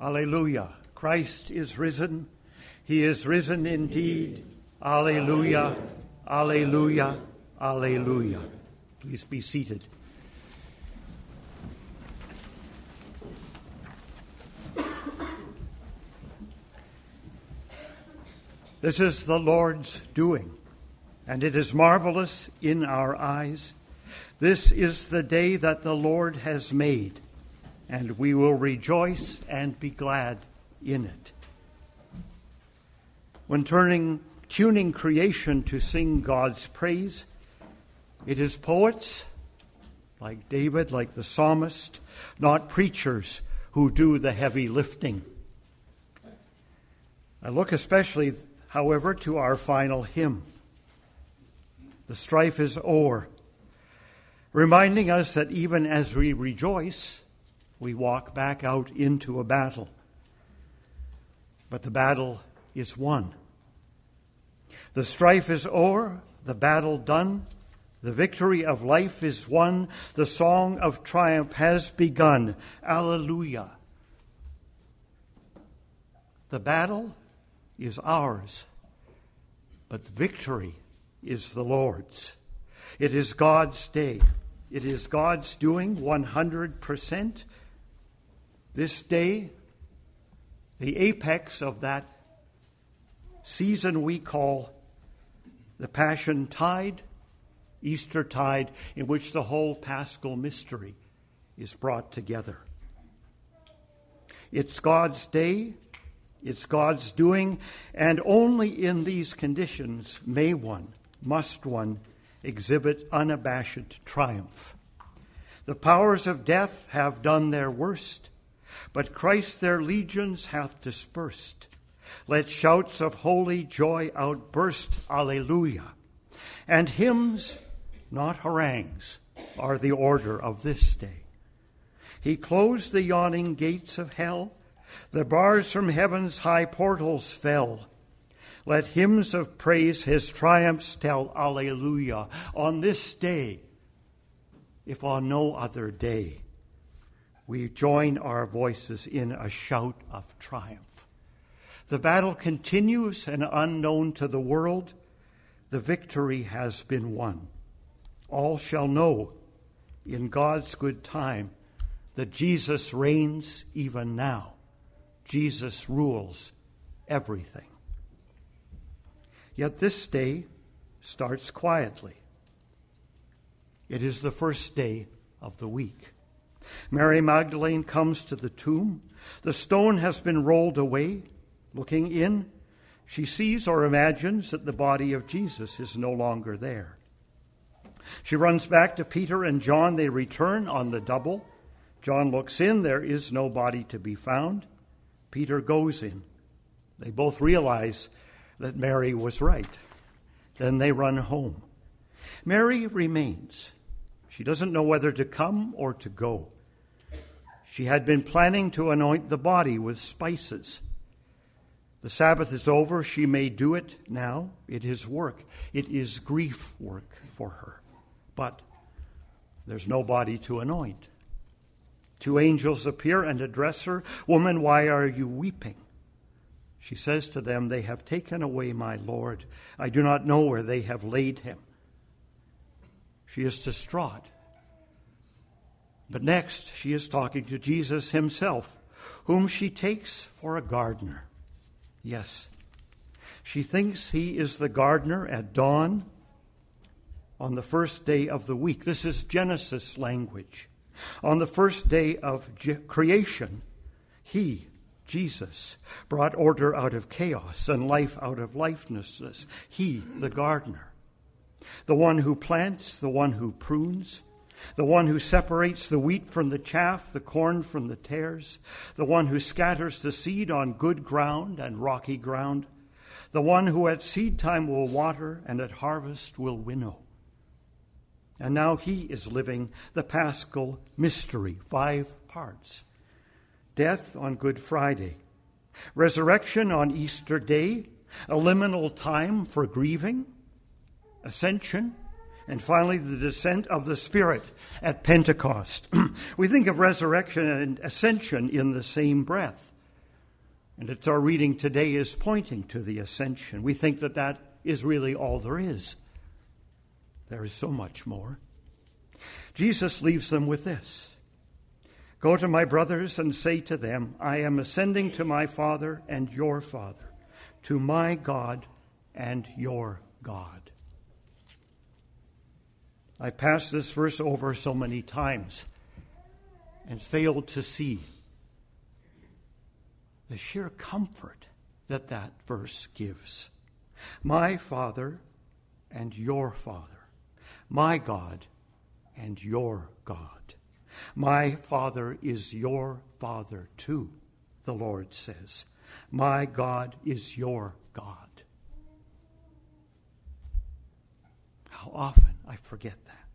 Alleluia. Christ is risen. He is risen indeed. Alleluia. Alleluia. Alleluia. Please be seated. This is the Lord's doing, and it is marvelous in our eyes. This is the day that the Lord has made and we will rejoice and be glad in it. When turning, tuning creation to sing God's praise, it is poets like David, like the psalmist, not preachers who do the heavy lifting. I look especially, however, to our final hymn. The strife is o'er, reminding us that even as we rejoice, we walk back out into a battle. But the battle is won. The strife is o'er, the battle done, the victory of life is won, the song of triumph has begun. Alleluia. The battle is ours, but the victory is the Lord's. It is God's day. It is God's doing 100%. This day, the apex of that season we call the Passion Tide, Easter Tide, in which the whole paschal mystery is brought together. It's God's day, it's God's doing, and only in these conditions may one, must one, exhibit unabashed triumph. The powers of death have done their worst but Christ their legions hath dispersed. Let shouts of holy joy outburst, Alleluia. And hymns, not harangues, are the order of this day. He closed the yawning gates of hell, the bars from heaven's high portals fell. Let hymns of praise his triumphs tell, Alleluia, on this day, if on no other day we join our voices in a shout of triumph. The battle continues and unknown to the world, the victory has been won. All shall know in God's good time that Jesus reigns even now. Jesus rules everything. Yet this day starts quietly. It is the first day of the week. Mary Magdalene comes to the tomb. The stone has been rolled away. Looking in, she sees or imagines that the body of Jesus is no longer there. She runs back to Peter and John. They return on the double. John looks in. There is no body to be found. Peter goes in. They both realize that Mary was right. Then they run home. Mary remains. She doesn't know whether to come or to go. She had been planning to anoint the body with spices. The Sabbath is over. She may do it now. It is work, it is grief work for her. But there's no body to anoint. Two angels appear and address her Woman, why are you weeping? She says to them, They have taken away my Lord. I do not know where they have laid him. She is distraught. But next, she is talking to Jesus himself, whom she takes for a gardener. Yes, she thinks he is the gardener at dawn on the first day of the week. This is Genesis language. On the first day of creation, he, Jesus, brought order out of chaos and life out of lifelessness. He, the gardener, the one who plants, the one who prunes, the one who separates the wheat from the chaff, the corn from the tares, the one who scatters the seed on good ground and rocky ground, the one who at seed time will water and at harvest will winnow. And now he is living the paschal mystery, five parts. Death on Good Friday, resurrection on Easter Day, a liminal time for grieving, ascension, and finally, the descent of the Spirit at Pentecost. we think of resurrection and ascension in the same breath. And it's our reading today is pointing to the ascension. We think that that is really all there is. There is so much more. Jesus leaves them with this Go to my brothers and say to them, I am ascending to my Father and your Father, to my God and your God. I passed this verse over so many times and failed to see the sheer comfort that that verse gives. My Father and your Father, my God and your God. My Father is your Father too, the Lord says. My God is your God. How often I forget that.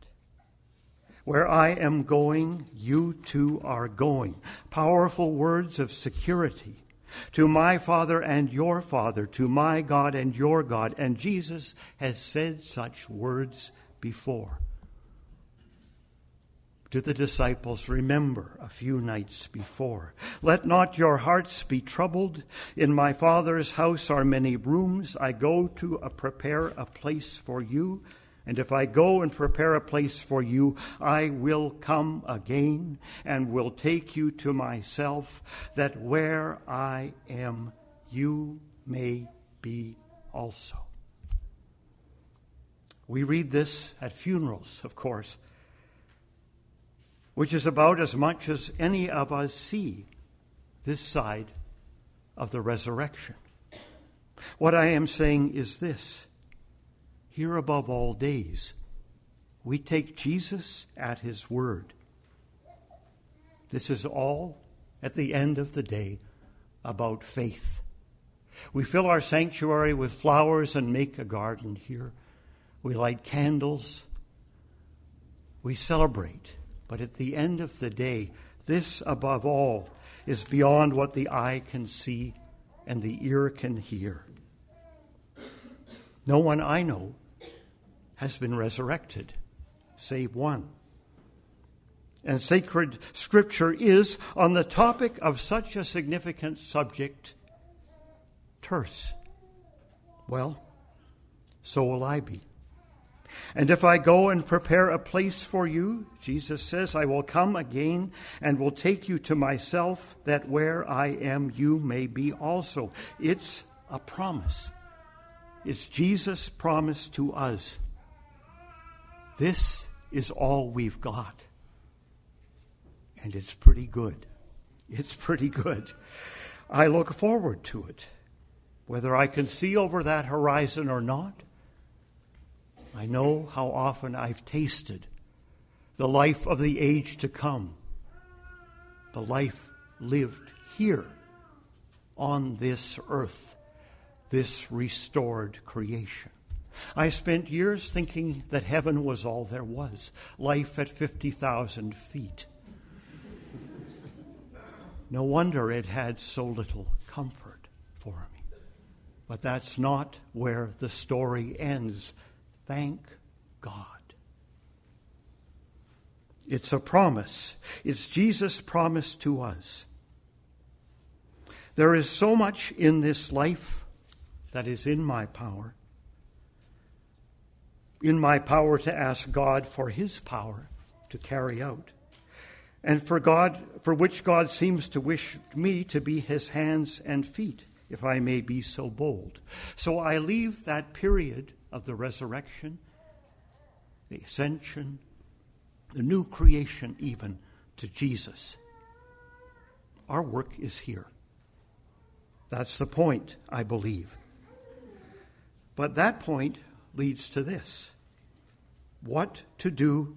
Where I am going, you too are going. Powerful words of security. To my Father and your Father, to my God and your God. And Jesus has said such words before. To the disciples, remember a few nights before. Let not your hearts be troubled. In my Father's house are many rooms. I go to prepare a place for you. And if I go and prepare a place for you, I will come again and will take you to myself, that where I am, you may be also. We read this at funerals, of course, which is about as much as any of us see this side of the resurrection. What I am saying is this here above all days, we take Jesus at his word. This is all, at the end of the day, about faith. We fill our sanctuary with flowers and make a garden here. We light candles. We celebrate. But at the end of the day, this above all is beyond what the eye can see and the ear can hear. No one I know has been resurrected, save one. And sacred scripture is, on the topic of such a significant subject, terse. Well, so will I be. And if I go and prepare a place for you, Jesus says, I will come again and will take you to myself, that where I am, you may be also. It's a promise. It's Jesus' promise to us. This is all we've got. And it's pretty good. It's pretty good. I look forward to it. Whether I can see over that horizon or not, I know how often I've tasted the life of the age to come, the life lived here on this earth, this restored creation. I spent years thinking that heaven was all there was, life at 50,000 feet. No wonder it had so little comfort for me. But that's not where the story ends. Thank God. It's a promise. It's Jesus' promise to us. There is so much in this life that is in my power in my power to ask God for his power to carry out, and for God for which God seems to wish me to be his hands and feet, if I may be so bold. So I leave that period of the resurrection, the ascension, the new creation even to Jesus. Our work is here. That's the point, I believe. But that point leads to this what to do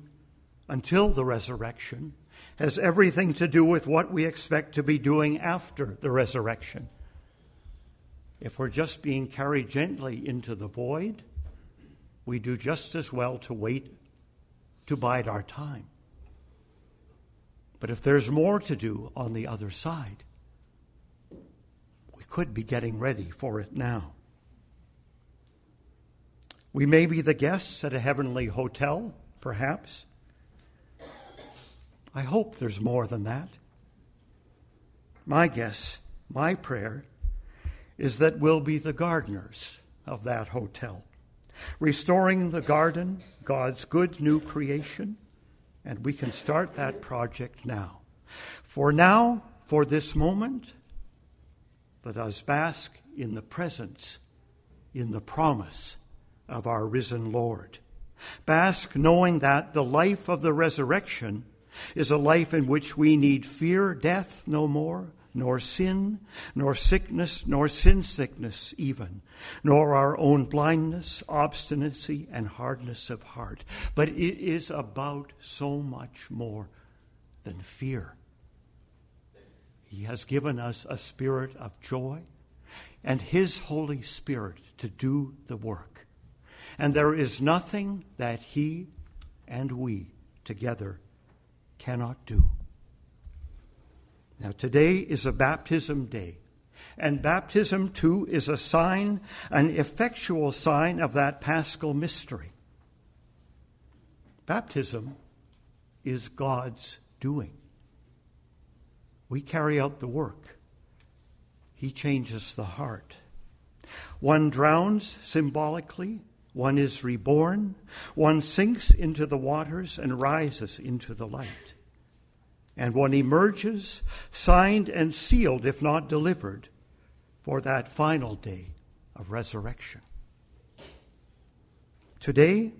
until the resurrection has everything to do with what we expect to be doing after the resurrection. If we're just being carried gently into the void, we do just as well to wait to bide our time. But if there's more to do on the other side, we could be getting ready for it now. We may be the guests at a heavenly hotel, perhaps. I hope there's more than that. My guess, my prayer, is that we'll be the gardeners of that hotel, restoring the garden, God's good new creation, and we can start that project now. For now, for this moment, let us bask in the presence, in the promise of our risen Lord. Bask knowing that the life of the resurrection is a life in which we need fear death no more, nor sin, nor sickness, nor sin sickness even, nor our own blindness, obstinacy, and hardness of heart. But it is about so much more than fear. He has given us a spirit of joy and His Holy Spirit to do the work. And there is nothing that He and we together cannot do. Now, today is a baptism day. And baptism, too, is a sign, an effectual sign of that paschal mystery. Baptism is God's doing. We carry out the work, He changes the heart. One drowns symbolically, one is reborn, one sinks into the waters and rises into the light. And one emerges, signed and sealed, if not delivered, for that final day of resurrection. Today,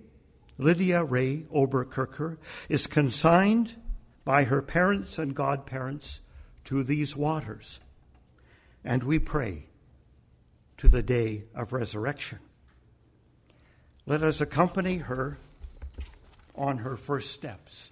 Lydia Ray Oberkircher is consigned by her parents and godparents to these waters. And we pray to the day of resurrection. Let us accompany her on her first steps